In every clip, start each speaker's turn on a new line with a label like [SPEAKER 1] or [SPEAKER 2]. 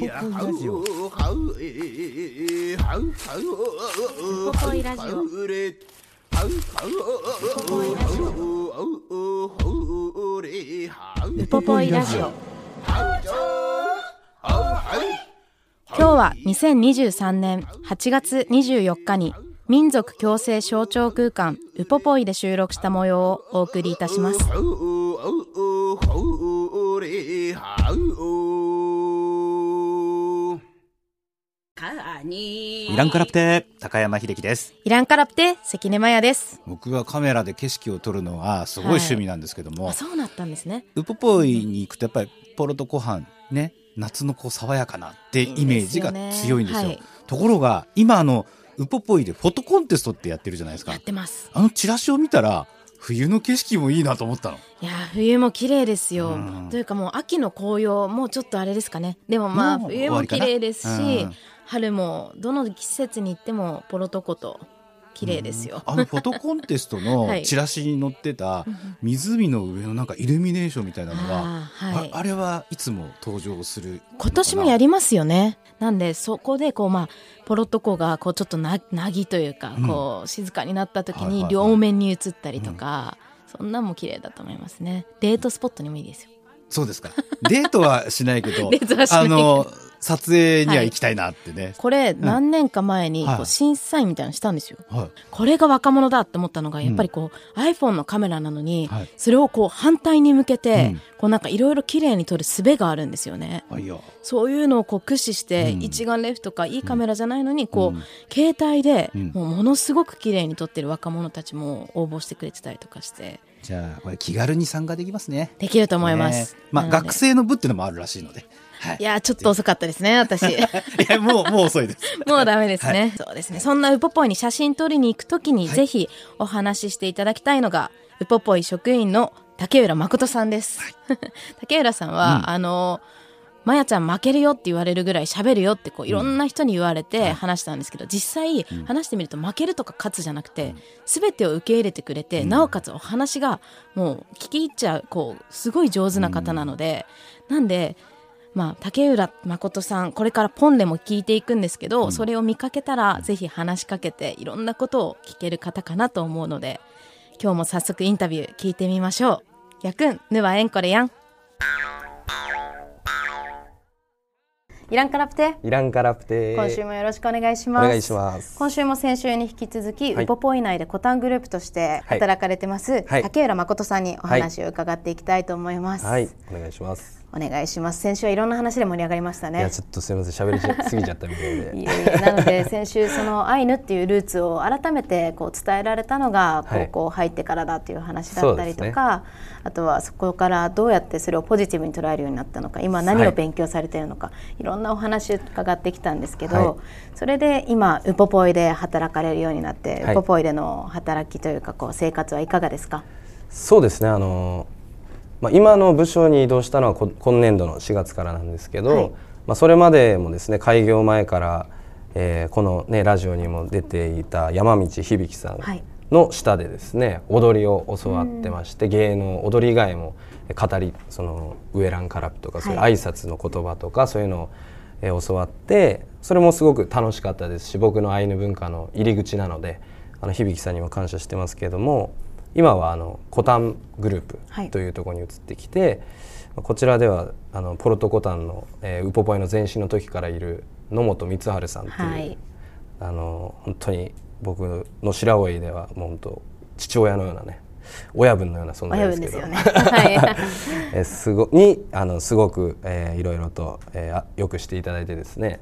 [SPEAKER 1] ウポポイラジオウ
[SPEAKER 2] ポポイラジオウポポイラジオ今日は2023年8月24日に民族共生象徴空間ウポポイで収録した模様をお送りいたします
[SPEAKER 1] イランカラプテ高山秀樹です。
[SPEAKER 2] イランカラプテ関根麻也です。
[SPEAKER 1] 僕はカメラで景色を撮るのはすごい趣味なんですけども、
[SPEAKER 2] あそうなったんですね。
[SPEAKER 1] ウポポイに行くとやっぱりポロと湖畔ね夏のこう爽やかなってイメージが強いんですよ。
[SPEAKER 2] いい。ですよね
[SPEAKER 1] ところが今あのウポポイでフォトコンテストってやってるじゃないですか。
[SPEAKER 2] やってます。
[SPEAKER 1] あのチラシを見たら冬の景色もいいなと思ったの。
[SPEAKER 2] いや冬も綺麗ですよ、
[SPEAKER 1] うん。
[SPEAKER 2] というかもう秋の紅葉もうちょっとあれですかね。でもまあ冬も綺麗ですし、春もどの季節に行ってもポロトコと綺麗ですよ、
[SPEAKER 1] あの フォトコンテストの
[SPEAKER 2] はい。
[SPEAKER 1] チラシに載ってた湖の上のなんかイルミネーションみたいなのが、
[SPEAKER 2] はい。
[SPEAKER 1] ああれはいつも登場する
[SPEAKER 2] 今年もやりますよね。なんでそこでこうまあポロトコがこうちょっとななぎというか、
[SPEAKER 1] うん。
[SPEAKER 2] こう静かになった時に両面に映ったりとか、そんなんも綺麗だと思いますね。デートスポットにもいいですよ。
[SPEAKER 1] そうですか。デートはしないけど あの撮影には行きたいなってね、
[SPEAKER 2] これ何年か前にこ
[SPEAKER 1] はい。う
[SPEAKER 2] 審査員みたいなのしたんですよ、
[SPEAKER 1] はい。
[SPEAKER 2] これが若者だって思ったのがやっぱりこう、iPhone のカメラなのに、
[SPEAKER 1] はい。
[SPEAKER 2] それをこう反対に向けて、
[SPEAKER 1] うん。
[SPEAKER 2] こうなんかいろいろ綺麗に撮る術があるんですよね。そういうのをこう駆使して、
[SPEAKER 1] うん。
[SPEAKER 2] 一眼レフとかいいカメラじゃないのにこう、
[SPEAKER 1] うん。
[SPEAKER 2] 携帯で
[SPEAKER 1] うん。
[SPEAKER 2] もうものすごく綺麗に撮ってる若者たちも応募してくれてたりとかして。
[SPEAKER 1] じゃあこれ気軽に参加できますね。
[SPEAKER 2] できると思います、
[SPEAKER 1] ね。まあ学生の部っていうのもあるらしいので、はい。
[SPEAKER 2] いやちょっと遅かったですね私。
[SPEAKER 1] いやもうもう遅いです。
[SPEAKER 2] もうダメですね、そうですね。そんなウポポイに写真撮りに行くときに、
[SPEAKER 1] はい。
[SPEAKER 2] ぜひお話ししていただきたいのがウポポイ職員の竹浦誠さんです、竹浦さんは、
[SPEAKER 1] うん。
[SPEAKER 2] あのまやちゃん負けるよって言われるぐらい喋るよってこういろんな人に言われて話したんですけど、実際話してみると負けるとか勝つじゃなくて、全てを受け入れてくれて、なおかつお話がもう聞き入っちゃうこうすごい上手な方なので、なんでまあ、竹浦誠さんこれからポンでも聞いていくんですけど、それを見かけたらぜひ話しかけていろんなことを聞ける方かなと思うので今日も早速インタビュー聞いてみましょう。やくんぬはえんこれやん。イランカラプテ
[SPEAKER 3] イランカラプテ
[SPEAKER 2] 今週もよろしくお願いし
[SPEAKER 3] お
[SPEAKER 2] ます。
[SPEAKER 3] 願いします。
[SPEAKER 2] 今週も先週に引き続き、
[SPEAKER 3] はい。
[SPEAKER 2] ウポポイ内でコタングループとして働かれてます、
[SPEAKER 3] はい。
[SPEAKER 2] 竹浦誠さんにお話を伺っていきたいと思います、
[SPEAKER 3] はい、お願いします。
[SPEAKER 2] お願いします。先週はいろんな話で盛り上がりましたね。
[SPEAKER 3] いや、ちょっとすみません、喋り すぎちゃったみたい
[SPEAKER 2] い
[SPEAKER 3] で。
[SPEAKER 2] えいえなので 先週そのアイヌっていうルーツを改めてこう伝えられたのが
[SPEAKER 3] はい。
[SPEAKER 2] 高校入ってからだっていう話だったりとか、
[SPEAKER 3] そうです
[SPEAKER 2] あとはそこからどうやってそれをポジティブに捉えるようになったのか今何を勉強されているのか、い、ろんなお話伺ってきたんですけど、
[SPEAKER 3] はい。
[SPEAKER 2] それで今ウポポイで働かれるようになって、
[SPEAKER 3] はい。
[SPEAKER 2] ウポポイでの働きというかこう生活はいかがですか？
[SPEAKER 3] そうですね、あの。まあ、今の部署に移動したのはこ今年度の4月からなんですけど、
[SPEAKER 2] はい。
[SPEAKER 3] まあ、それまでもですね開業前から、えーこの、ね、ラジオにも出ていた山道響さん
[SPEAKER 2] はい。
[SPEAKER 3] の下でですね踊りを教わってまして、芸能踊り以外もえ語りそのウエランカラプとかそういう
[SPEAKER 2] はい
[SPEAKER 3] 挨拶の言葉とかそういうのを、えー教わってそれもすごく楽しかったですし僕のアイヌ文化の入り口なのであの響さんにも感謝してますけれども今はあのコタングルー
[SPEAKER 2] はい。
[SPEAKER 3] プというところに移ってきて、まあこちらではあのポルトコタンの、えーウポポイの前身の時からいる野本光晴さんっていう、
[SPEAKER 2] はい。
[SPEAKER 3] あの本当に僕の白老ではもう本当父親のようなね親分のような存在
[SPEAKER 2] 親
[SPEAKER 3] ですけど。
[SPEAKER 2] す
[SPEAKER 3] えーすごにあのすごく、えーいろいろと、えーあよくしていただいてですね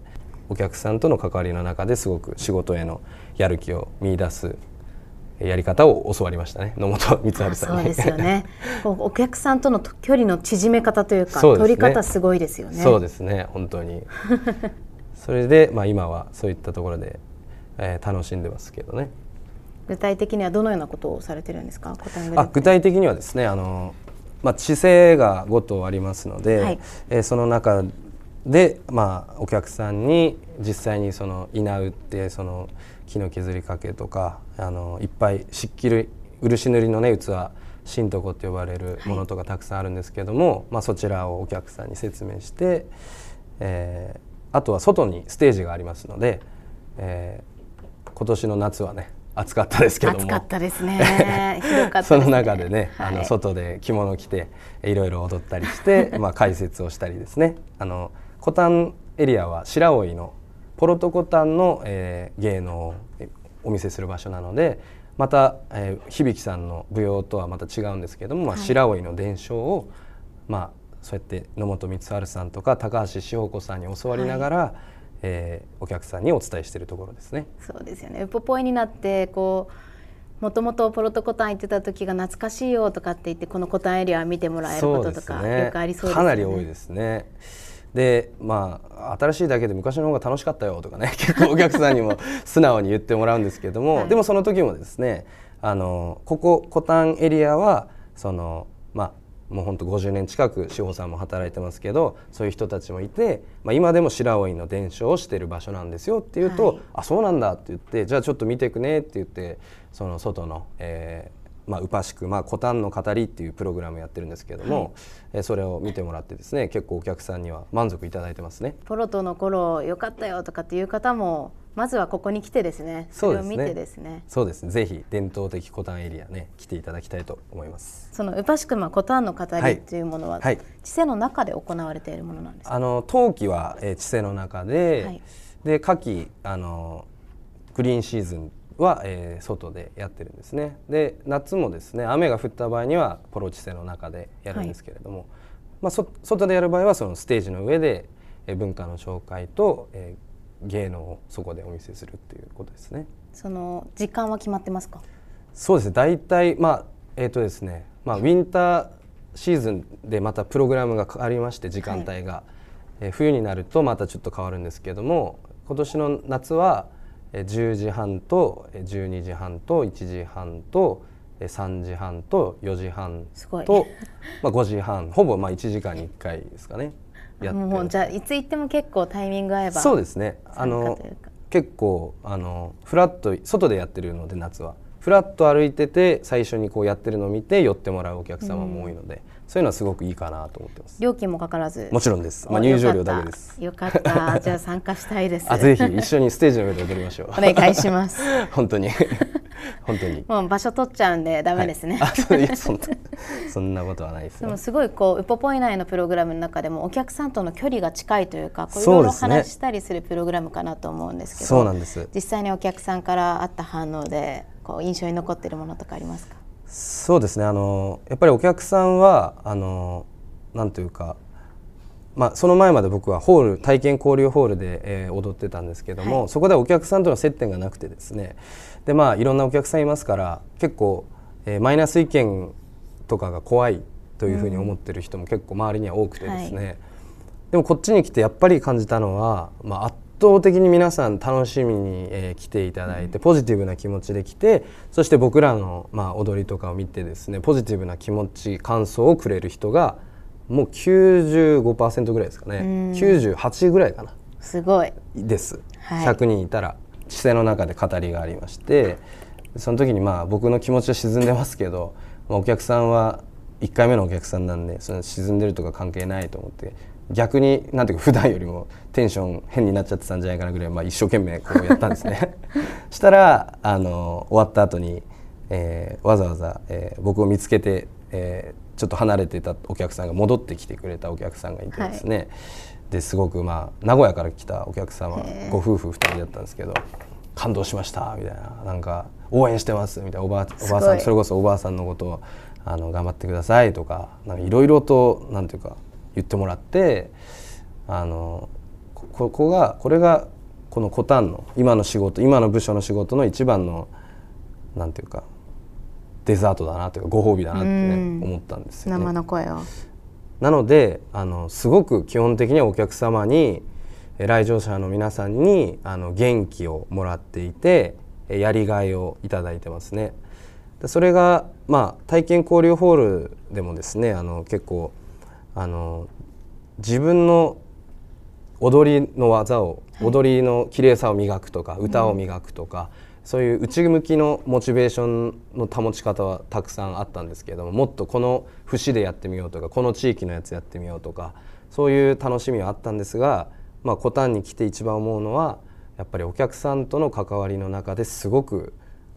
[SPEAKER 3] お客さんとの関わりの中ですごく仕事へのやる気を見出すえーやり方を教わりましたね。野本光晴さんに。
[SPEAKER 2] そうですよね。お客さんとの距離の縮め方というか、
[SPEAKER 3] そうね。
[SPEAKER 2] 取り方すごいですよね。
[SPEAKER 3] そうですね。本当に。それで、まあ、今はそういったところで、えー、楽しんでますけどね。
[SPEAKER 2] 具体的にはどのようなことをされてるんですか？
[SPEAKER 3] あ具体的にはですねあの、まあ、地勢が5頭ありますので、はい、えー、その中で、まあ、お客さんに実際にその稲うってその木の削りかけとかあのいっぱい漆器漆塗りのね器新床って呼ばれるものとかたくさんあるんですけども、はい、まあ、そちらをお客さんに説明して、えー、あとは外にステージがありますので、えー、今年の夏はね暑かったですけども。
[SPEAKER 2] 暑かったですね。
[SPEAKER 3] ね、その中でね、はい、あの外で着物着ていろいろ踊ったりして まあ解説をしたりですね。あのコタンエリアは白老のポロトコタンの、えー、芸能をお見せする場所なのでまた、えー、響さんの舞踊とはまた違うんですけども、まあ、白老の伝承を、まあ、そうやって野本光晴さんとか高橋志保子さんに教わりながら、はい、えー、お客さんにお伝えしているところですね。
[SPEAKER 2] そうですよねウポポイになってこうもともとポロトコタン行ってた時が懐かしいよとかって言ってこのコタンエリア見てもらえることとか、ね、よくありそうですね。
[SPEAKER 3] かなり多いですね。でまあ新しいだけで昔の方が楽しかったよとかね 結構お客さんにも素直に言ってもらうんですけども、はい、でもその時もですねあのここコタンエリアはそのまあもうほんと50年近く志保さんも働いてますけどそういう人たちもいて、まあ、今でも白老の伝承をしてる場所なんですよっていうと、はい、あそうなんだって言ってじゃあちょっと見ていくねって言ってその外の、えまあ、ウパシク、まあ、コタンの語りっていうプログラムやってるんですけれども、はい、えそれを見てもらってですね結構お客さんには満足いただいてますね。
[SPEAKER 2] ポロトの頃良かったよとかっていう方もまずはここに来てですね。それを見てですね。
[SPEAKER 3] そうです。ねぜひ伝統的コタンエリアね来ていただきたいと思います。
[SPEAKER 2] そのウパシクマコタンの語りっていうものは、はい、地勢の中で行われているものなんですか？
[SPEAKER 3] あの冬季は、えー、地勢の中で、はい、で夏季あのグリーンシーズンは、えー、外でやってるんですね。で夏もですね雨が降った場合にはポロチセの中でやるんですけれども、はい、まあ、そ外でやる場合はそのステージの上で、えー、文化の紹介と、えー、芸能をそこでお見せするっていうことですね。
[SPEAKER 2] その時間は決まってますか？
[SPEAKER 3] そうですね。大体まあえっ、ー、とですねまあウィンターシーズンでまたプログラムが変わりまして時間帯が、はい、えー、冬になるとまたちょっと変わるんですけども今年の夏は10時半と12時半と1時半と3時半と4時半と、まあ、5時半ほぼまあ1時間に1回ですかね
[SPEAKER 2] やってもうじゃあいつ行っても結構タイミング合えば
[SPEAKER 3] そうですね。あの結構あのフラット外でやってるので夏は。フラット歩いてて最初にこうやってるのを見て寄ってもらうお客様も多いので、そういうのはすごくいいかなと思ってます。
[SPEAKER 2] 料金もかからず。
[SPEAKER 3] もちろんです、まあ、入場料だけです。
[SPEAKER 2] よかった。じゃあ参加したいです。
[SPEAKER 3] あぜひ一緒にステージの上で踊りましょう。
[SPEAKER 2] お願いします。
[SPEAKER 3] 本当に。本当に。
[SPEAKER 2] もう場所取っちゃうんでダメですね、
[SPEAKER 3] はい、そんそんなことはないです
[SPEAKER 2] でもすごいこうウポポイ内のプログラムの中でもお客さんとの距離が近いというかこういろいろ話したりするプログラムかなと思うんですけど
[SPEAKER 3] そうなんです。
[SPEAKER 2] 実際にお客さんからあった反応でこう印象に残っているものとかありますか？
[SPEAKER 3] そうですね。あのやっぱりお客さんはあのなんというか、まあ、その前まで僕はホール体験交流ホールで、えー、踊ってたんですけども、はい、そこではお客さんとの接点がなくてですね。でまあいろんなお客さんいますから結構、えー、マイナス意見とかが怖いというふうに思ってる人も結構周りには多くてですね、はい、でもこっちに来てやっぱり感じたのは、まあ、圧倒的に皆さん楽しみに、えー、来ていただいて、ポジティブな気持ちで来てそして僕らの、まあ、踊りとかを見てですねポジティブな気持ち感想をくれる人がもう95%ぐらいですかね。98ぐらいかな。
[SPEAKER 2] すごい。
[SPEAKER 3] です、はい、100人いたら姿勢の中で語りがありましてその時にまあ僕の気持ちは沈んでますけど、まあ、お客さんは1回目のお客さんなんでその沈んでるとか関係ないと思って逆になんていうか普段よりもテンション変になっちゃってたんじゃないかなぐらい、まあ、一生懸命こうやったんですね。したらあの終わった後に、えー、わざわざ、えー、僕を見つけて、えー、ちょっと離れてたお客さんが戻ってきてくれたお客さんがいてですね、はい、ですごくまあ名古屋から来たお客様ご夫婦2人だったんですけど感動しましたみたいななんか応援してますみたいなおばおばあさんそれこそおばあさんのことをあの頑張ってくださいとかいろいろとなんていうか言ってもらってあのここがこれがこのコタンの今の仕事今の部署の仕事の一番のなんていうかデザートだなというかご褒美だなってね、思ったんですよ、ね、
[SPEAKER 2] 生の声を。
[SPEAKER 3] なのであのすごく基本的にはお客様に、来場者の皆さんにあの元気をもらっていてやりがいをいただいてますね。それが、まあ、体験交流ホールでもですねあの結構あの自分の踊りの技を、はい、踊りの綺麗さを磨くとか歌を磨くとか、うん、そういう内向きのモチベーションの保ち方はたくさんあったんですけれどももっとこの節でやってみようとかこの地域のやつやってみようとかそういう楽しみはあったんですが、まあ、コタンに来て一番思うのはやっぱりお客さんとの関わりの中ですごく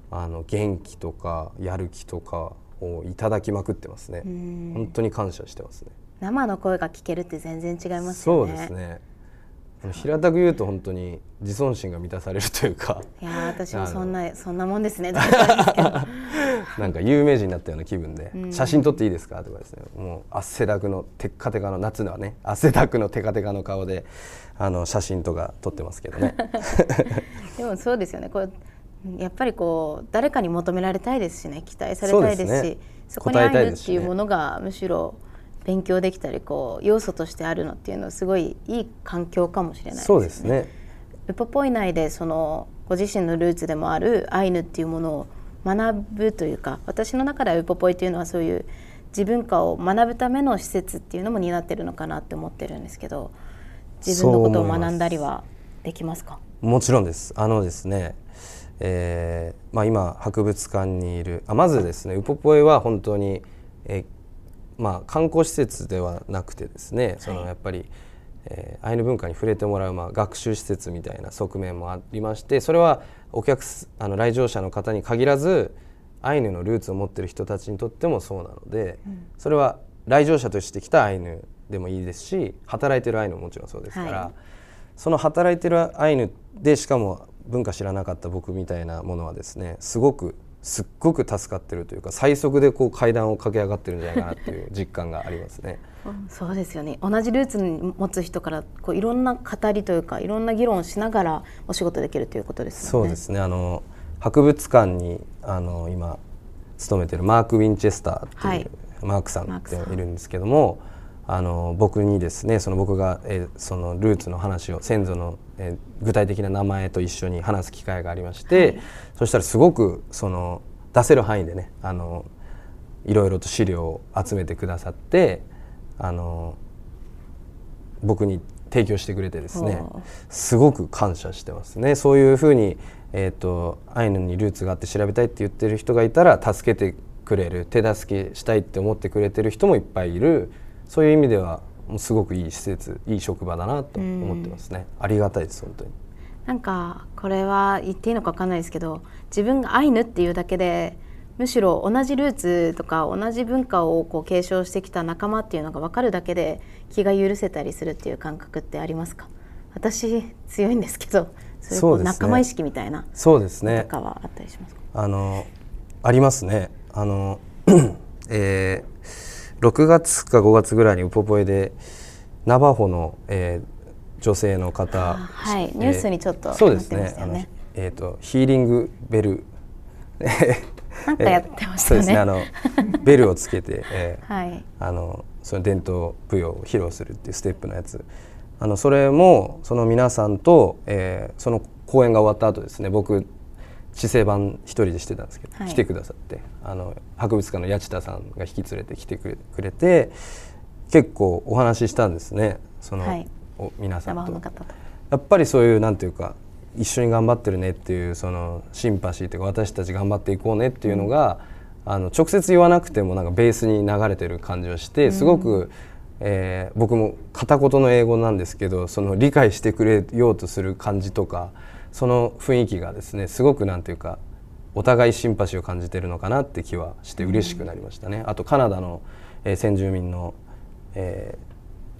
[SPEAKER 3] あの元気とかやる気とかをいただきまくってますね。本当に感謝してますね
[SPEAKER 2] 生の声が聞けるって全然違います
[SPEAKER 3] よね。そうですね。平たく言うと本当に自尊心が満たされるというか。
[SPEAKER 2] いや私もそんなそんなもんですね。
[SPEAKER 3] なんか有名人になったような気分で、うん、写真撮っていいですかとかですね。もう汗だくのテッカテカの夏のはね 汗だくのテカテカの顔であの写真とか撮ってますけどね。
[SPEAKER 2] でもそうですよね。これやっぱりこう誰かに求められたいですしね。期待されたいですしそ、ね,、こにあるっていうものがむしろ勉強できたりこう要素としてあるのっていうのはすごいいい環境かもしれないですね。
[SPEAKER 3] そうですね。
[SPEAKER 2] ウポポイ内でそのご自身のルーツでもあるアイヌっていうものを学ぶというか私の中ではウポポイというのはそういう自分化を学ぶための施設っていうのも担ってるのかなって思ってるんですけど自分のことを学んだりはできますか？
[SPEAKER 3] もちろんです。あのですねえーまあ、今博物館にいるあまずですねウポポイは本当に、えまあ、観光施設ではなくてですねそのやっぱり、えー、アイヌ文化に触れてもらう、まあ、学習施設みたいな側面もありましてそれはお客あの来場者の方に限らずアイヌのルーツを持ってる人たちにとってもそうなので、うん、それは来場者として来たアイヌでもいいですし働いてるアイヌももちろんそうですから、はい、その働いてるアイヌでしかも文化知らなかった僕みたいなものはですねすごくすっごく助かってるというか最速でこう階段を駆け上がってるんじゃないかなっていう実感がありますね。
[SPEAKER 2] そうですよね同じルーツに持つ人からこういろんな語りというかいろんな議論をしながらお仕事できるということですね。
[SPEAKER 3] そうですねあの博物館にあの今勤めてるマーク・ウィンチェスターっていう、はい、マークさんっているんですけどもあの僕にですねその僕が、えそのルーツの話を先祖の、え具体的な名前と一緒に話す機会がありまして、はい、そしたらすごくその出せる範囲でねあのいろいろと資料を集めてくださってあの僕に提供してくれてですねすごく感謝してますね。そういうふうに、えーと、アイヌにルーツがあって調べたいって言ってる人がいたら助けてくれる手助けしたいって思ってくれてる人もいっぱいいるそういう意味ではもうすごくいい施設いい職場だなと思ってますね、ありがたいです本当に。
[SPEAKER 2] なんかこれは言っていいのか分かんないですけど自分がアイヌっていうだけでむしろ同じルーツとか同じ文化をこう継承してきた仲間っていうのが分かるだけで気が許せたりするっていう感覚ってありますか？私強いんですけどそういう仲間意識みたいな
[SPEAKER 3] そうですね。
[SPEAKER 2] かはあったりしますか？
[SPEAKER 3] あのありますね。あの、えー6月か5月ぐらいにウポポエでナバホの、えー、女性の方、
[SPEAKER 2] はい、ニュースにちょっと、
[SPEAKER 3] そうですね。あの、えーと、ヒーリングベル。
[SPEAKER 2] なんかやってましたね。ね。
[SPEAKER 3] あの ベルをつけて、えーはい、あのその伝統舞踊を披露するっていうステップのやつ。あのそれもその皆さんと、えー、その公演が終わった後ですね。僕知性版一人でしてたんですけど、はい、来てくださってあの博物館の八千田さんが引き連れて来てくれて結構お話ししたんですねその、はい、皆さんと。やっぱりそういうなんていうか一緒に頑張ってるねっていうそのシンパシーというか私たち頑張っていこうねっていうのが、うん、あの直接言わなくてもなんかベースに流れてる感じがしてすごく、うん、えー、僕も片言の英語なんですけどその理解してくれようとする感じとかその雰囲気がですねすごくなんていうかお互いシンパシーを感じてるのかなって気はして嬉しくなりましたね。あとカナダの、えー、先住民の、え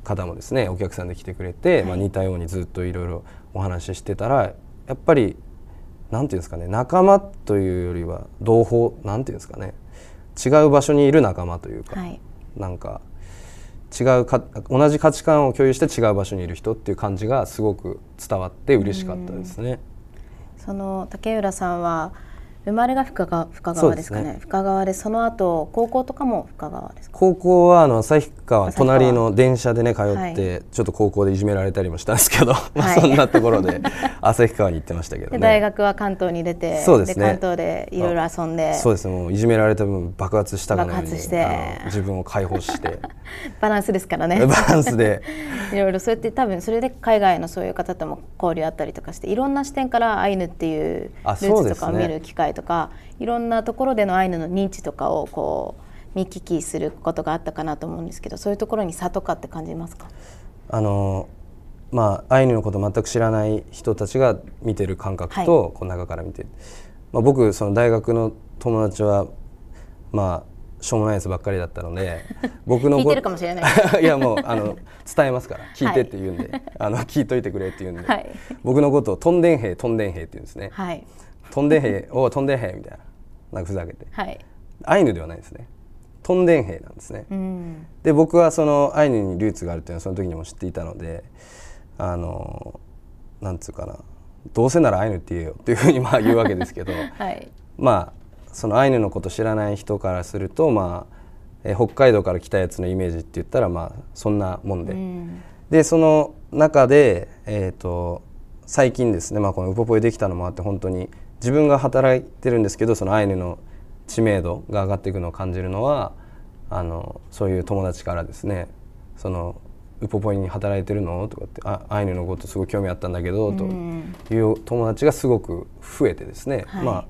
[SPEAKER 3] ー、方もですねお客さんで来てくれて、はい、まあ、似たようにずっといろいろお話ししてたらやっぱりなんていうんですかね仲間というよりは同胞なんていうんですかね違う場所にいる仲間というか、はい、なんか違うか同じ価値観を共有して違う場所にいる人っていう感じがすごく伝わって嬉しかったですね。
[SPEAKER 2] その竹浦さんは生まれが深川深川ですかね、ね、深川でその後高校とかも深川です
[SPEAKER 3] 高校はあの旭川隣の電車でね通って、はい、ちょっと高校でいじめられたりもしたんですけど、まあ、そんなところで旭川に行ってましたけど、ね、
[SPEAKER 2] 大学は関東に出てそうです、ね、関東でいろいろ遊んで。
[SPEAKER 3] そうですね。もういじめられた分爆発したかのように自分を解放して。
[SPEAKER 2] バランスですからね。
[SPEAKER 3] バランスで。
[SPEAKER 2] いろいろそうやって多分それで海外のそういう方とも交流あったりとかしていろんな視点からアイヌっていうルーツとかを見る機会とか、いろんなところでのアイヌの認知とかをこう見聞きすることがあったかなと思うんですけどそういうところに差とかって感じますか？
[SPEAKER 3] あのまあアイヌのこと全く知らない人たちが見てる感覚と、はい、この中から見てまあ、僕その大学の友達はまあしょうもないやつばっかりだったので
[SPEAKER 2] 僕の聞いてるかもしれない。
[SPEAKER 3] いやもうあの伝えますから。聞いてって言うんで、はい、あの聞いといてくれって言うんで、はい、僕のことをとんでん兵とんでん兵って言うんですね、はい、とんでん兵おとんでん兵みたいな。なんかふざけて、はい、アイヌではないですね。トンデン兵なんですね、うん、で僕はそのアイヌにルーツがあるっていうのはその時にも知っていたのであのなんつうかな。どうせならアイヌって言えよっていうふうにまあ言うわけですけど、はい、まあそのアイヌのこと知らない人からするとまあえ北海道から来たやつのイメージって言ったらまあそんなもんで、うん、でその中で、えーと、最近ですね、まあ、このウポポイできたのもあって本当に自分が働いてるんですけどそのアイヌの知名度が上がっていくのを感じるのはあのそういう友達からですねそのウポポイに働いてるのとかってあアイヌのことすごい興味あったんだけど、という友達がすごく増えてですね、はい、ま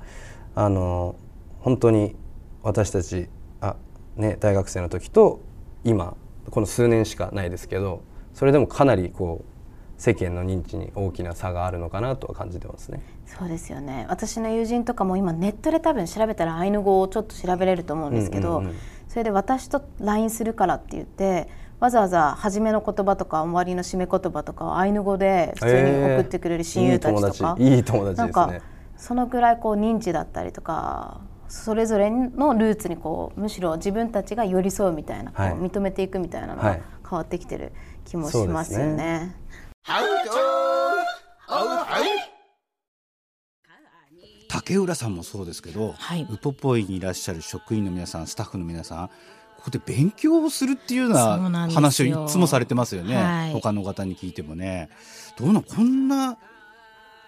[SPEAKER 3] ああの本当に私たちあ、ね、大学生の時と今この数年しかないですけどそれでもかなりこう世間の認知に大きな差があるのかなとは感じてますね。
[SPEAKER 2] そうですよね。私の友人とかも今ネットで多分調べたらアイヌ語をちょっと調べれると思うんですけど、うんうんうん、それで私と LINE するからって言ってわざわざ初めの言葉とか終わりの締め言葉とかアイヌ語で普通に送ってくれる親友たちとか、
[SPEAKER 3] えー、いい友達なんか
[SPEAKER 2] そのぐらいこう認知だったりとかそれぞれのルーツにこうむしろ自分たちが寄り添うみたいな、はい、こう認めていくみたいなのが変わってきてる気もしますよね。
[SPEAKER 1] 竹浦さんもそうですけど、はい、ウポポイにいらっしゃる職員の皆さんスタッフの皆さんここで勉強をするっていうような話をいつもされてますよね、はい、他の方に聞いてもね。どうなこんな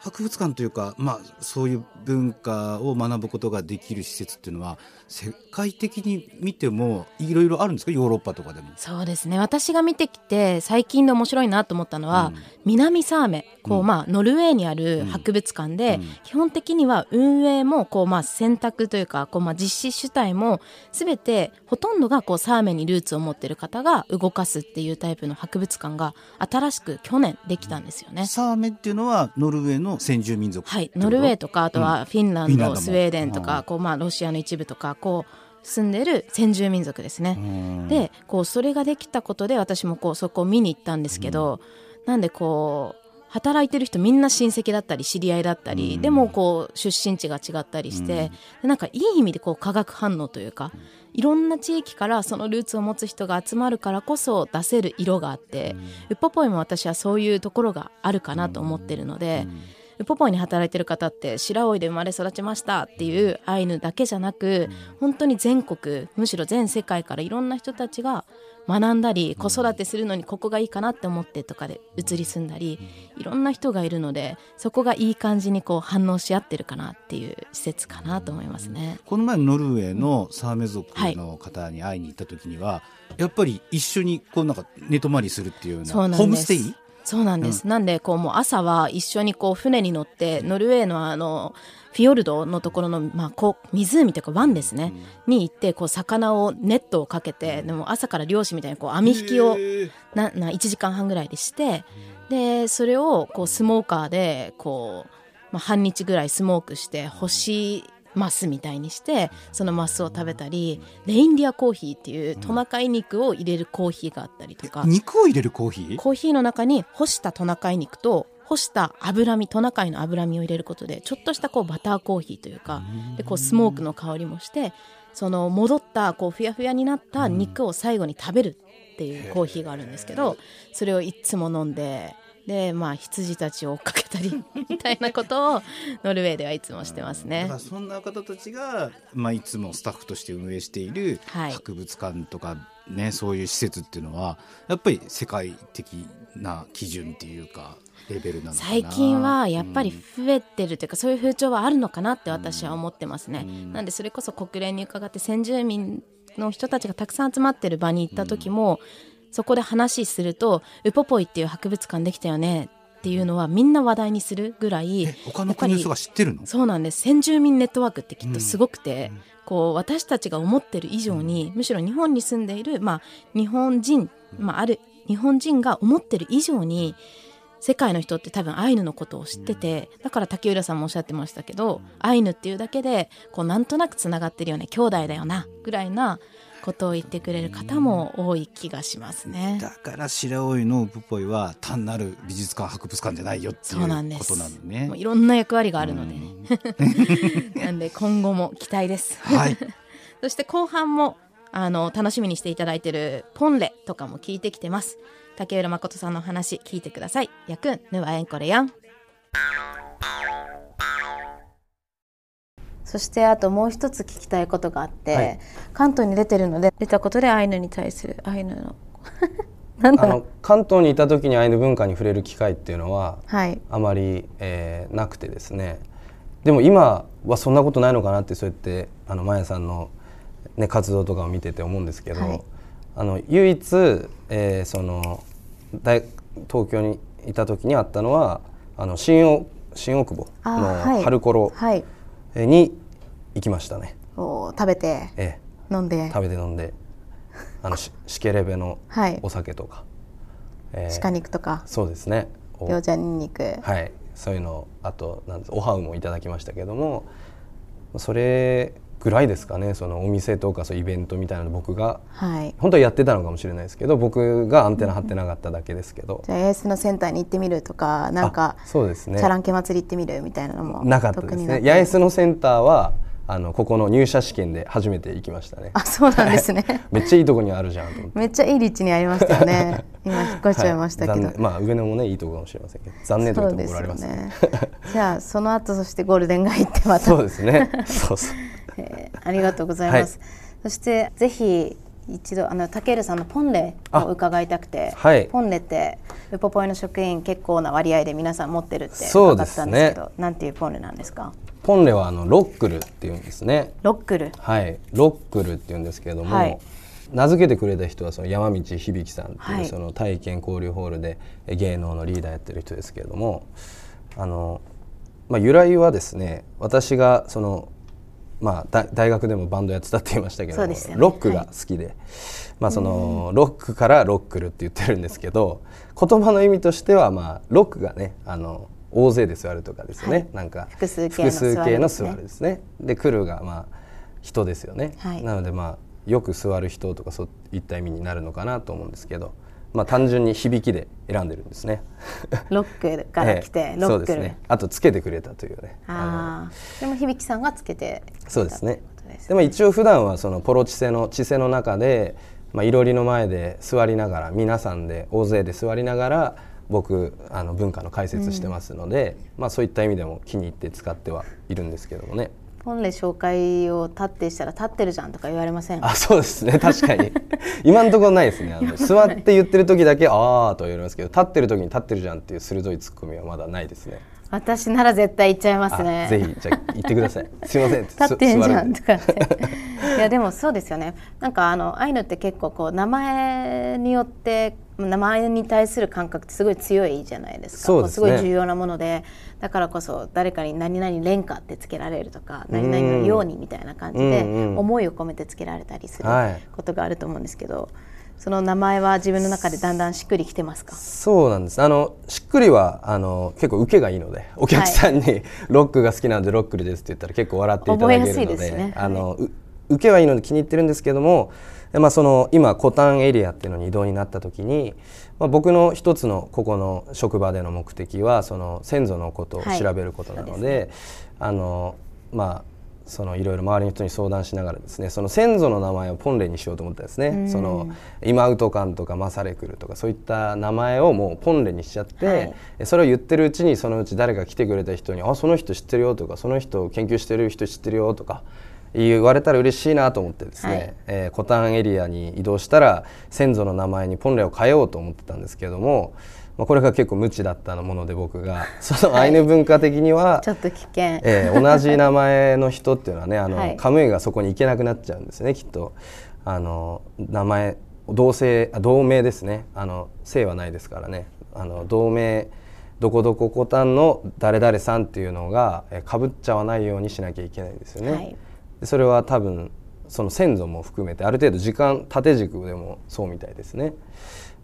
[SPEAKER 1] 博物館というか、まあ、そういう文化を学ぶことができる施設っていうのは世界的に見てもいろいろあるんですか？ヨーロッパとかでも。
[SPEAKER 2] そうですね。私が見てきて最近で面白いなと思ったのは、うん、南サーメこう、まあ、ノルウェーにある博物館で、うん、基本的には運営もこう、まあ、選択というかこう、まあ、実施主体も全てほとんどがこうサーメにルーツを持っている方が動かすっていうタイプの博物館が新しく去年できたんですよね。
[SPEAKER 1] サーメっていうのはノルウェーの先住民族
[SPEAKER 2] はい。ノルウェーとかあとはフィンランド、うん、スウェーデンとか、こうまあ、ロシアの一部とかこう住んでる先住民族ですね。でこうそれができたことで私もこうそこを見に行ったんですけど、うん、なんでこう働いてる人みんな親戚だったり知り合いだったり、うん、でもこう出身地が違ったりして、うん、なんかいい意味でこう化学反応というか、いろんな地域からそのルーツを持つ人が集まるからこそ出せる色があって、ウッポポイも私はそういうところがあるかなと思ってるので。ウポポイに働いてる方って白老で生まれ育ちましたっていうアイヌだけじゃなく本当に全国むしろ全世界からいろんな人たちが学んだり子育てするのにここがいいかなって思ってとかで移り住んだりいろんな人がいるのでそこがいい感じにこう反応し合ってるかなっていう施設かなと思いますね。
[SPEAKER 1] この前ノルウェーのサーメ族の方に会いに行った時には、はい、やっぱり一緒にこうなんか寝泊まりするっていうようなホームステイ？
[SPEAKER 2] そうなんです、うん、なんでこうもう朝は一緒にこう船に乗ってノルウェーのあのフィヨルドのところの、まあ、こう湖というか湾ですね、うん、に行ってこう魚をネットをかけてでも朝から漁師みたいにこう網引きをなな1時間半ぐらいでしてでそれをこうスモーカーでこう、まあ、半日ぐらいスモークして干しマスみたいにしてそのマスを食べたりレインディアコーヒーっていうトナカイ肉を入れるコーヒーがあったりとか、
[SPEAKER 1] 肉を入れるコーヒー？
[SPEAKER 2] コーヒーの中に干したトナカイ肉と干した脂身トナカイの脂身を入れることでちょっとしたこうバターコーヒーというかでこうスモークの香りもしてその戻ったこうふやふやになった肉を最後に食べるっていうコーヒーがあるんですけどそれをいつも飲んででまあ羊たちを追っかけたり みたいなことをノルウェーではいつもしてますね。
[SPEAKER 1] そんな方たちが、まあ、いつもスタッフとして運営している博物館とか、ね、はい、そういう施設っていうのはやっぱり世界的な基準っていうかレベルなの
[SPEAKER 2] 最近はやっぱり増えてるというか、うん、そういう風潮はあるのかなって私は思ってますね。うん、なんでそれこそ国連に伺って先住民の人たちがたくさん集まってる場に行った時も、うんそこで話するとウポポイっていう博物館できたよねっていうのはみんな話題にするぐらい
[SPEAKER 1] 他の国の人が知ってるの？
[SPEAKER 2] そうなんです。先住民ネットワークってきっとすごくて、うん、こう私たちが思ってる以上に、むしろ日本に住んでいる、まあ、日本人、まあ、ある日本人が思ってる以上に世界の人って多分アイヌのことを知っててだから竹浦さんもおっしゃってましたけどアイヌっていうだけでこうなんとなくつながってるよね。兄弟だよなぐらいなことを言ってくれる方も多い気がしますね。
[SPEAKER 1] だから白老のウプポイは単なる美術館博物館じゃないよっていうことなのね。
[SPEAKER 2] いろんな役割があるので、なんで今後も期待です。はい、そして後半もあの楽しみにしていただいているポンレとかも聞いてきてます。竹浦誠さんの話聞いてください。やくんぬわえんこれやん。そしてあともう一つ聞きたいことがあって、はい、関東に出てるので出たことでアイヌに対するアイヌの
[SPEAKER 3] あの関東にいた時にアイヌ文化に触れる機会っていうのは、はい、あまり、えー、なくてですね。でも今はそんなことないのかなってそうやってあのマヤさんの、ね、活動とかを見てて思うんですけど、はい、あの唯一、えー、その大東京にいた時にあったのはあの新大新大久保の春コロに行きましたね。
[SPEAKER 2] お食べて、ええ、飲んで？
[SPEAKER 3] 食べて飲んで。あのし しけレベのお酒とか、はい
[SPEAKER 2] え。ー、鹿肉とか？
[SPEAKER 3] そうですね。
[SPEAKER 2] 餃子にんにく
[SPEAKER 3] はい。そういうのあとなんおはうもいただきましたけどもそれぐらいですかね。そのお店とかそうイベントみたいなの僕が、はい、本当はやってたのかもしれないですけど僕がアンテナ張ってなかっただけですけど、
[SPEAKER 2] じゃあ AS のセンターに行ってみるとかなんかそうですね。チャランケ祭り行ってみるみたいなのも
[SPEAKER 3] なかったですね。八重洲のセンターはあのここの入社試験で初めて行きましたね。
[SPEAKER 2] あ、そうなんですね。
[SPEAKER 3] めっちゃいいとこにあるじゃんと思って。
[SPEAKER 2] めっちゃいい立地にありましたよね。今引っ越しちゃいましたけど。
[SPEAKER 3] はい、まあ上野もねいいとこかもしれませんけど、残念ところ怒られますね。
[SPEAKER 2] じゃあその後そしてゴールデン街行ってまた。
[SPEAKER 3] そうですね。そうそう。
[SPEAKER 2] えー、ありがとうございます。はい、そしてぜひ一度あの竹浦さんのポンレを伺いたくて、はい、ポンレってウポポイの職員結構な割合で皆さん持ってるって分かったんですけど、ね、なんていうポンレなんですか？
[SPEAKER 3] ポンレはあのロックルっていうんですね。
[SPEAKER 2] ロックル。
[SPEAKER 3] はい、ロックルっていうんですけれども、はい、名付けてくれた人はその山道響さんっていう、その体験交流ホールで芸能のリーダーやってる人ですけれども、あのまあ由来はですね、私がそのまあ大学でもバンドやってたって言いましたけど、ね、ロックが好きで、はい、まあそのロックからロックルって言ってるんですけど、言葉の意味としてはまあロックがねあの大勢で座るとかですね、はい、なんか複数形の座るですねで来るがまあ人ですよね、はい、なのでまあよく座る人とかそういった意味になるのかなと思うんですけど、まあ、単純に響きで選んでるんですね。
[SPEAKER 2] ロックから来て、ええ、ロックそうですね。
[SPEAKER 3] あとつけてくれたというね。
[SPEAKER 2] ああ。でも響さんがつけて
[SPEAKER 3] そうですね。でも一応普段はそのポロチセのチセの中で、まあ、いろりの前で座りながら皆さんで大勢で座りながら僕あの文化の解説してますので、うん、まあ、そういった意味でも気に入って使ってはいるんですけどもね。
[SPEAKER 2] 本来紹介を立ってしたら立ってるじゃんとか言われません
[SPEAKER 3] あそうですね。確かに。今のところないですね。あの座って言ってる時だけああと言われますけど立ってる時に立ってるじゃんっていう鋭いツッコミはまだないですね
[SPEAKER 2] 私なら絶対言っちゃいますね。
[SPEAKER 3] ぜひじゃ言ってください。すいません。
[SPEAKER 2] 立ってんじゃん。とかって。いやでもそうですよね。なんかあのアイヌって結構こう名前によって名前に対する感覚ってすごい強いじゃないですか。す、ね、すごい重要なもので。だからこそ誰かに何々連歌ってつけられるとか何々のようにみたいな感じで思いを込めてつけられたりすることがあると思うんですけど。はいその名前は自分の中でだんだんしっくりきてますか？
[SPEAKER 3] そうなんです。あのしっくりはあの結構受けがいいのでお客さんに、はい、ロックが好きなのでロックルですって言ったら結構笑っていただけるので、ね、あの、はい、受けはいいので気に入ってるんですけどもまあ、その今コタンエリアっていうのに移動になった時に、まあ、僕の一つのここの職場での目的はその先祖のことを調べることなのではいでね、あのまあそのいろいろ周りの人に相談しながらですねその先祖の名前をポンレにしようと思ったんですね、そのイマウトカンとかマサレクルとかそういった名前をもうポンレにしちゃって、はい、それを言ってるうちにそのうち誰か来てくれた人に「あその人知ってるよ」とか「その人研究してる人知ってるよ」とか言われたら嬉しいなと思ってですね、はい、えー、コタンエリアに移動したら先祖の名前にポンレを変えようと思ってたんですけれども。まあ、これが結構無知だったもので僕が そのアイヌ文化的には、
[SPEAKER 2] ちょっと危険、
[SPEAKER 3] えー、同じ名前の人っていうのはねあの、はい、カムイがそこに行けなくなっちゃうんですねきっと。あの名前同姓同名ですね。あの姓はないですからね。あの同名どこどこコタンの誰々さんっていうのがかぶっちゃわないようにしなきゃいけないんですよね。はい、それは多分その先祖も含めてある程度時間縦軸でもそうみたいですね。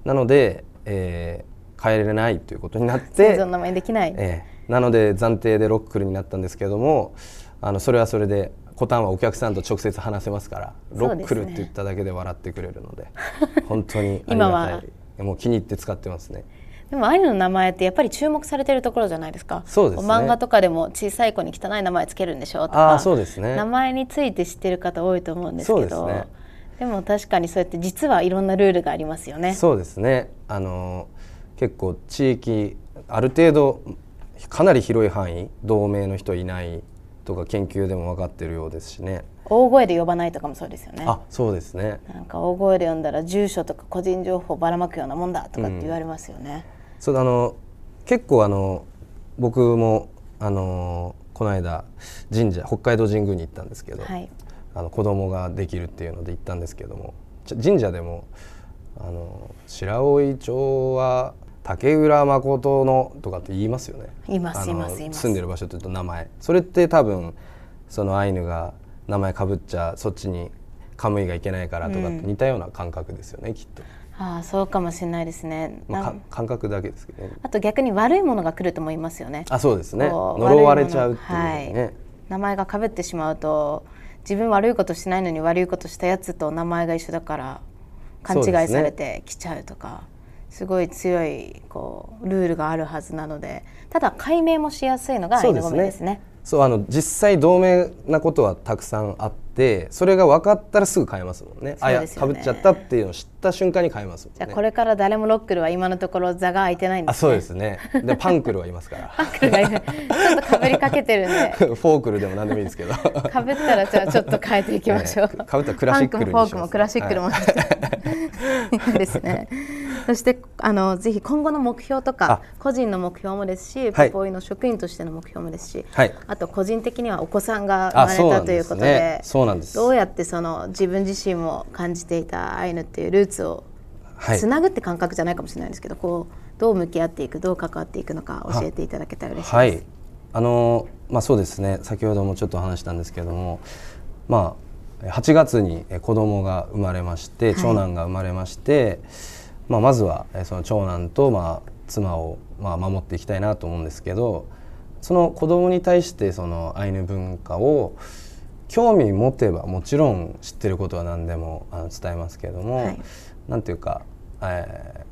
[SPEAKER 3] なので、えー、変えれないということになって
[SPEAKER 2] 名前できない、
[SPEAKER 3] えー、なので暫定でロックルになったんですけれどもあのそれはそれでコタンはお客さんと直接話せますからロックルって言っただけで笑ってくれるので、ね、本当にありがたい。もう気に入って使ってますね。
[SPEAKER 2] でもアイヌの名前ってやっぱり注目されてるところじゃないですか。
[SPEAKER 3] そうです、ね、
[SPEAKER 2] 漫画とかでも小さい子に汚い名前つけるんでしょとかあそうです、ね、名前について知ってる方多いと思うんですけどで、ね,、も確かにそうやって実はいろんなルールがありますよね。
[SPEAKER 3] そうですね。あの結構地域ある程度かなり広い範囲同盟の人いないとか研究でも分かってるようですしね。
[SPEAKER 2] 大声で呼ばないとかもそうですよね。
[SPEAKER 3] あそうですね。
[SPEAKER 2] なんか大声で呼んだら住所とか個人情報ばらまくようなもんだとかって言われますよね、
[SPEAKER 3] うん、そうあの結構あの僕もあのこの間神社北海道神宮に行ったんですけど、はい、あの子供ができるっていうので行ったんですけども神社でもあの白老町は竹浦誠のとかって言いますよね。
[SPEAKER 2] いますいます
[SPEAKER 3] 住んでる場所というと名前。それって多分そのアイヌが名前かぶっちゃそっちにカムイがいけないからとかって似たような感覚ですよね、うん、きっと。
[SPEAKER 2] ああそうかもしれないですね、
[SPEAKER 3] まあ、感覚だけですけどね。
[SPEAKER 2] あと逆に悪いものが来ると思いますよね。
[SPEAKER 3] あそうですね。呪われちゃうっていうね、はい、
[SPEAKER 2] 名前がかぶってしまうと自分悪いことしないのに悪いことしたやつと名前が一緒だから勘違いされてきちゃうとか。すごい強いこうルールがあるはずなのでただ解明もしやすいのがアイヌ語名ですね。
[SPEAKER 3] そうあの実際同盟なことはたくさんあってそれが分かったらすぐ変えますもんね、ね、あやかぶっちゃったっていうのを知った瞬間に変えますもん、ね、
[SPEAKER 2] じゃあこれから誰もロックルは今のところ座が空いてないんです、ね、あ
[SPEAKER 3] そうですね。でパンクルはいますから。
[SPEAKER 2] パンクルがいるちょっとかぶりかけてるんで。フォ
[SPEAKER 3] ークルでも何でもいいですけど。
[SPEAKER 2] かぶったらじゃあちょっと変えていきましょう、
[SPEAKER 3] かぶったらクラシックルにし
[SPEAKER 2] ます、フォークもクラシックルも、はい、ですね そしてあのぜひ今後の目標とか個人の目標もですし、ポポイの職員としての目標もですし、はい、あと個人的にはお子さんが生まれたということで
[SPEAKER 3] そうなんです、
[SPEAKER 2] どうやってその自分自身も感じていたアイヌっていうルーツをつなぐって感覚じゃないかもしれないですけど、こうどう向き合っていくどう関わっていくのか教えていただけたら嬉しいです。はい、
[SPEAKER 3] あのまあ、そうですね。先ほどもちょっと話したんですけれども、まあ、8月に子供が生まれまして長男が生まれまして、はいまあ、まずはその長男とまあ妻をまあ守っていきたいなと思うんですけどその子供に対してそのアイヌ文化を興味持てばもちろん知ってることは何でもあの伝えますけれども、はい、なんていうか、え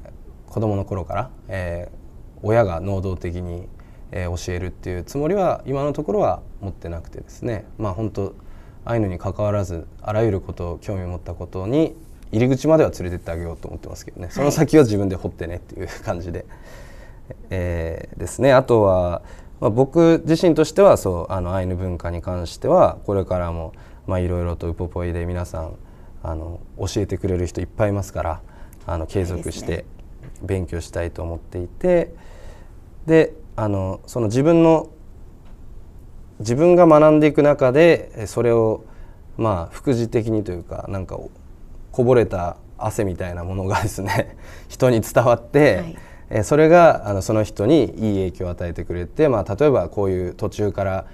[SPEAKER 3] ー、子供の頃から、えー、親が能動的に、えー、教えるっていうつもりは今のところは持ってなくてですねまあ本当アイヌに関わらずあらゆることを興味を持ったことに入り口までは連れてってあげようと思ってますけどね。その先は自分で掘ってねっていう感じで、えー、ですね。あとは、まあ、僕自身としてはそうあのアイヌ文化に関してはこれからもいろいろとウポポイで皆さんあの教えてくれる人いっぱいいますからあの継続して勉強したいと思っていてであのその自分の自分が学んでいく中でそれをまあ副次的にというかなんかこぼれた汗みたいなものがですね 人に伝わって、はい、えそれがあのその人にいい影響を与えてくれて、まあ、例えばこういう途中から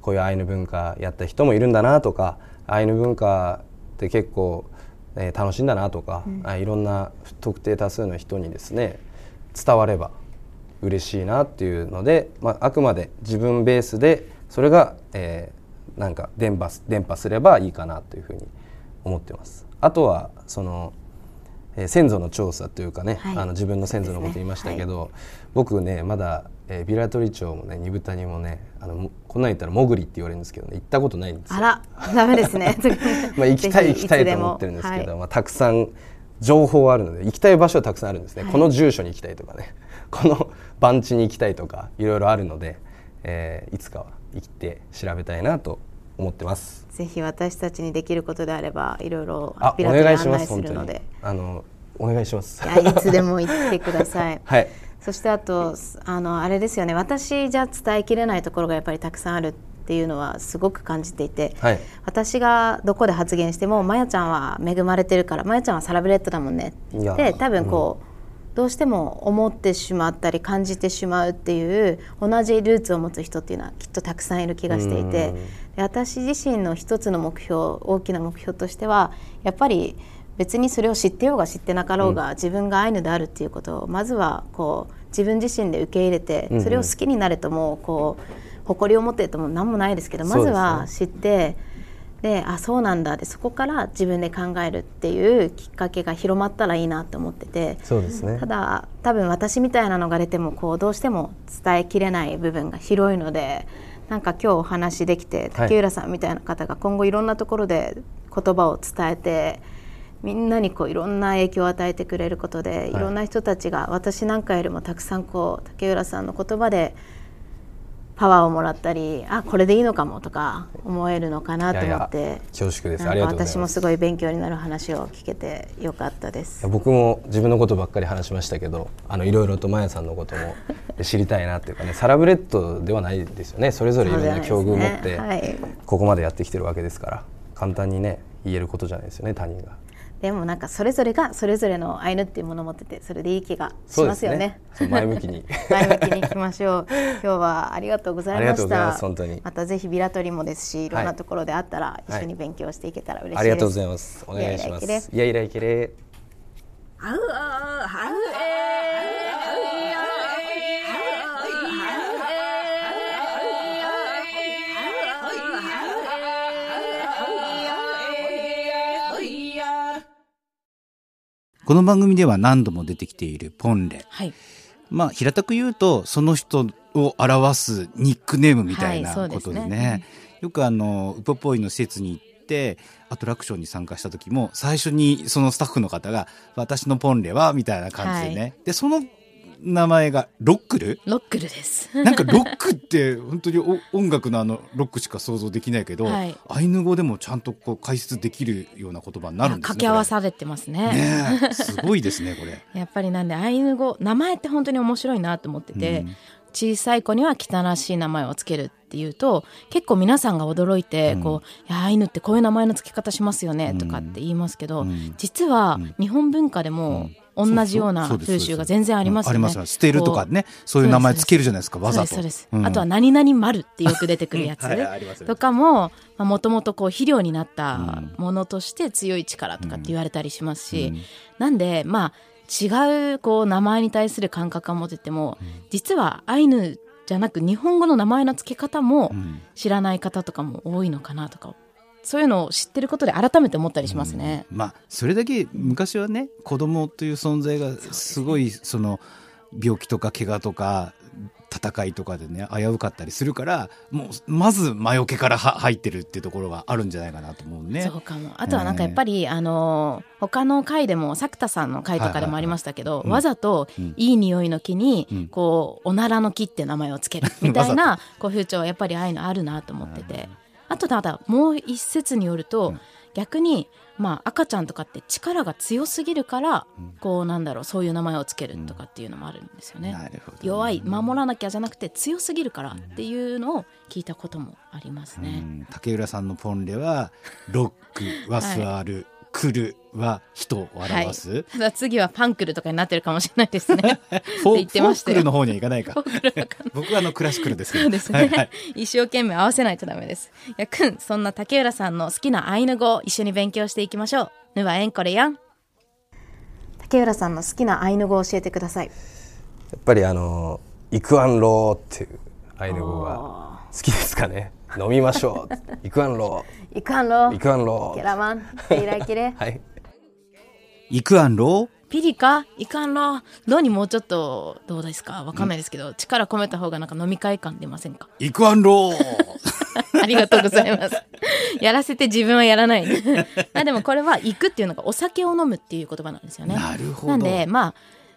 [SPEAKER 3] こういうアイヌ文化やった人もいるんだなとかアイヌ文化って結構、えー、楽しいんだなとか、うん、いろんな特定多数の人にですね伝われば嬉しいなっていうので、まあ、あくまで自分ベースでそれが、えー、なんか伝播伝播すればいいかなというふうに思ってます。あとはその、えー、先祖の調査というかね、はい、あの自分の先祖のこと言いましたけど、ねはい、僕ねまだえー、ビラトリ町もね二豚にもねあのこんなん言ったらもぐりって言われるんですけどね行ったことないんです
[SPEAKER 2] あらダメですね。
[SPEAKER 3] まあ行きたい行きたいと思ってるんですけど、はい、まあ、たくさん情報はあるので行きたい場所はたくさんあるんですね、はい、この住所に行きたいとかね。この番地に行きたいとかいろいろあるので、えー、いつかは行って調べたいなと思ってます。
[SPEAKER 2] ぜひ私たちにできることであればいろいろアピラトに案内するので。
[SPEAKER 3] あのお願いします。
[SPEAKER 2] いいつでも行ってください。
[SPEAKER 3] はい。
[SPEAKER 2] そしてあとあのあれですよね。私じゃ伝えきれないところがやっぱりたくさんあるっていうのはすごく感じていて、はい、私がどこで発言してもまやちゃんは恵まれてるからまやちゃんはサラブレッドだもんね。って多分こう、うん、どうしても思ってしまったり感じてしまうっていう同じルーツを持つ人っていうのはきっとたくさんいる気がしていてで私自身の一つの目標大きな目標としてはやっぱり別にそれを知ってようが知ってなかろうが、うん、自分がアイヌであるっていうことをまずはこう自分自身で受け入れて、それを好きになれともこう誇りを持ってとも何もないですけどまずは知って。であそうなんだ。でそこから自分で考えるっていうきっかけが広まったらいいなと思ってて
[SPEAKER 3] そうです、ね、
[SPEAKER 2] ただ多分私みたいなのが出てもこうどうしても伝えきれない部分が広いのでなんか今日お話できて竹浦さんみたいな方が今後いろんなところで言葉を伝えてみんなにこういろんな影響を与えてくれることで、いろんな人たちが私なんかよりもたくさんこう竹浦さんの言葉でパワーをもらったりあこれでいいのかもとか思えるのかなと思って。
[SPEAKER 3] 恐縮です。ありがとう
[SPEAKER 2] 私もすごい勉強になる話を聞けてよかったです。
[SPEAKER 3] 僕も自分のことばっかり話しましたけどあのいろいろとマヤさんのことも 知りたいなっていうかねサラブレッドではないですよね。それぞれいろんな境遇を持って、はい、ここまでやってきてるわけですから簡単にね言えることじゃないですよね他人が。
[SPEAKER 2] でもなんかそれぞれがそれぞれのアイヌっていうものを持っててそれでいい気がしますよね。
[SPEAKER 3] ね前向きに
[SPEAKER 2] 前向きにいきましょう。今日はありがとうございました。
[SPEAKER 3] 本当に。
[SPEAKER 2] またぜひビラトリもですし、いろんなところであったら一緒に勉強していけたら嬉しいです。
[SPEAKER 3] はい、ありがとうございます。お願いします。いやいらいけれ。あう
[SPEAKER 2] あはうえ。
[SPEAKER 1] この番組では何度も出てきているポンレ、はい、まあ平たく言うとその人を表すニックネームみたいなことでね。はいでね、よくあのウポポイの施設に行ってアトラクションに参加した時も最初にそのスタッフの方が「私のポンレは」みたいな感じでね、はい、でその名前がロックル？
[SPEAKER 2] ロックルです。
[SPEAKER 1] なんかロックって本当に音楽のあのロックしか想像できないけど、はい、アイヌ語でもちゃんとこう解説できるような言葉になるんですね
[SPEAKER 2] 掛け合わされてますね。
[SPEAKER 1] ねすごいですねこれ。
[SPEAKER 2] やっぱりなんでアイヌ語名前って本当に面白いなと思ってて、うん、小さい子には汚らしい名前をつけるっていうと結構皆さんが驚いて、うん、こういやアイヌってこういう名前の付け方しますよねとかって言いますけど、うん、実は日本文化でも、同じような風習が全然ありますよね。あります。
[SPEAKER 1] 捨てるとかねそういう名前つけるじゃないですかわざと。
[SPEAKER 2] あとは何々丸ってよく出てくるやつ とかももともと肥料になったものとして強い力とかって言われたりしますし、なんでまあ違うこう名前に対する感覚を持ってても、実はアイヌじゃなく日本語の名前の付け方も知らない方とかも多いのかなとかそういうのを知ってることで改めて思ったりしますね。
[SPEAKER 1] うん、まあそれだけ昔はね子供という存在がすごいその病気とか怪我とか戦いとかでね危うかったりするからもうまず魔除けからは入ってるっていうところがあるんじゃないかなと思うね。
[SPEAKER 2] そうかも。あとはなんかやっぱり、えー、あの他の回でも作田さんの回とかでもありましたけど、わざといい匂いの木に、うん、こうおならの木って名前をつけるみたいな こう風潮はやっぱりああいうのあるなと思ってて。あとただもう一説によると、うん、逆にまあ、赤ちゃんとかって力が強すぎるから、うん、こうなんだろうそういう名前をつけるとかっていうのもあるんですよね。ね。弱い守らなきゃじゃなくて強すぎるからっていうのを聞いたこともありますね。
[SPEAKER 1] 竹浦さんのポンレはロックは座る、はい来るは人を表す、はい、
[SPEAKER 2] ただ次はパンクルとかになってるかもしれないですね。
[SPEAKER 1] フォークルの方にはいかないか。僕はあのクラシックルです
[SPEAKER 2] そうですね、はいはい、一生懸命合わせないとダメです。いやくんそんな竹浦さんの好きなアイヌ語を一緒に勉強していきましょう。ぬはえんこれやん。竹浦さんの好きなアイヌ語を教えてください。や
[SPEAKER 3] っぱりあのイクアンローっていうアイヌ語が好きですかね飲みましょう。イクアンロ
[SPEAKER 2] ー。イクアンロー。
[SPEAKER 3] イクアンロー。
[SPEAKER 2] ケラマン。テイライキレ。
[SPEAKER 3] はい。
[SPEAKER 1] イクアンロー。
[SPEAKER 2] ピリかいかんろろにもうちょっとどうですか？わかんないですけど、力込めた方がなんか飲み会感出ませんか？
[SPEAKER 1] いかんろ
[SPEAKER 2] ありがとうございます。やらせて自分はやらない。あでもこれは行くっていうのがお酒を飲むっていう言葉なんですよね。
[SPEAKER 1] なるほど。
[SPEAKER 2] なんでまあ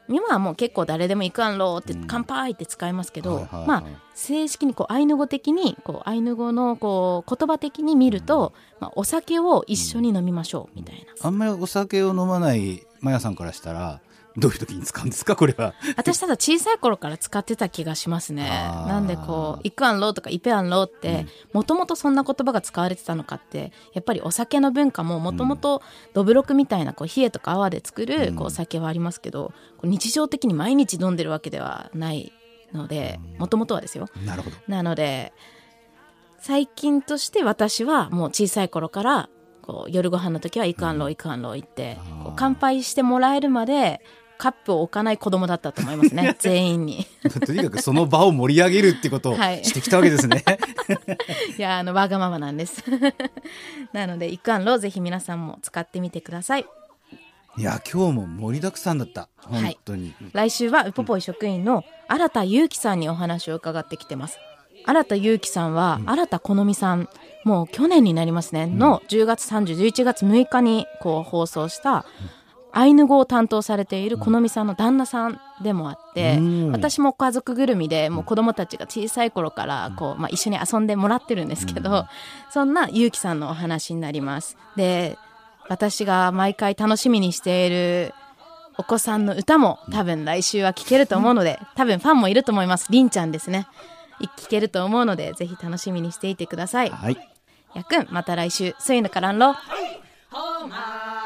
[SPEAKER 2] 今はもう結構誰でも行くんろって乾杯って使いますけど、まあ正式にこうアイヌ語的にこうアイヌ語のこう言葉的に見ると、まあ、お酒を一緒に飲みましょうみたいな。
[SPEAKER 1] あんまりお酒を飲まないマヤさんからしたらどういう時に使うんですか？これは。
[SPEAKER 2] 私ただ小さい頃から使ってた気がしますね。なんでこう「いくあんろ」とか「いぺあんろ」ってもともとそんな言葉が使われてたのかってやっぱりお酒の文化ももともとどぶろくみたいなこう冷えとか泡で作るこうお酒はありますけど、うん、日常的に毎日飲んでるわけではないのでもともとはですよ。
[SPEAKER 1] なるほど。
[SPEAKER 2] なので最近として私はもう小さい頃からこう夜ご飯の時は「いくあんろいくあんろ」言って乾杯してもらえるまでカップを置かない子供だったと思いますね。全員に。
[SPEAKER 1] とにかくその場を盛り上げるってことをしてきたわけですね、はい、
[SPEAKER 2] いやあのわがままなんです。なのでイクアンロぜひ皆さんも使ってみてください。
[SPEAKER 1] いや今日も盛りだくさんだった。本当に、
[SPEAKER 2] はい、来週はウポポイ職員の新田祐樹さんにお話を伺ってきてます。新田祐樹さんは、うん、新田好美さん。もう去年になりますね、うん、の10月30、11月6日にこう放送した、うんアイヌ語を担当されているこのみさんの旦那さんでもあって、うん、私も家族ぐるみでもう子供たちが小さい頃からこう、まあ、一緒に遊んでもらってるんですけど、うん、そんなゆうきさんのお話になります。で私が毎回楽しみにしているお子さんの歌も多分来週は聴けると思うので多分ファンもいると思いますりんちゃんですね聴けると思うのでぜひ楽しみにしていてください。
[SPEAKER 1] はい、
[SPEAKER 2] やくんまた来週そういうのからんろ。はい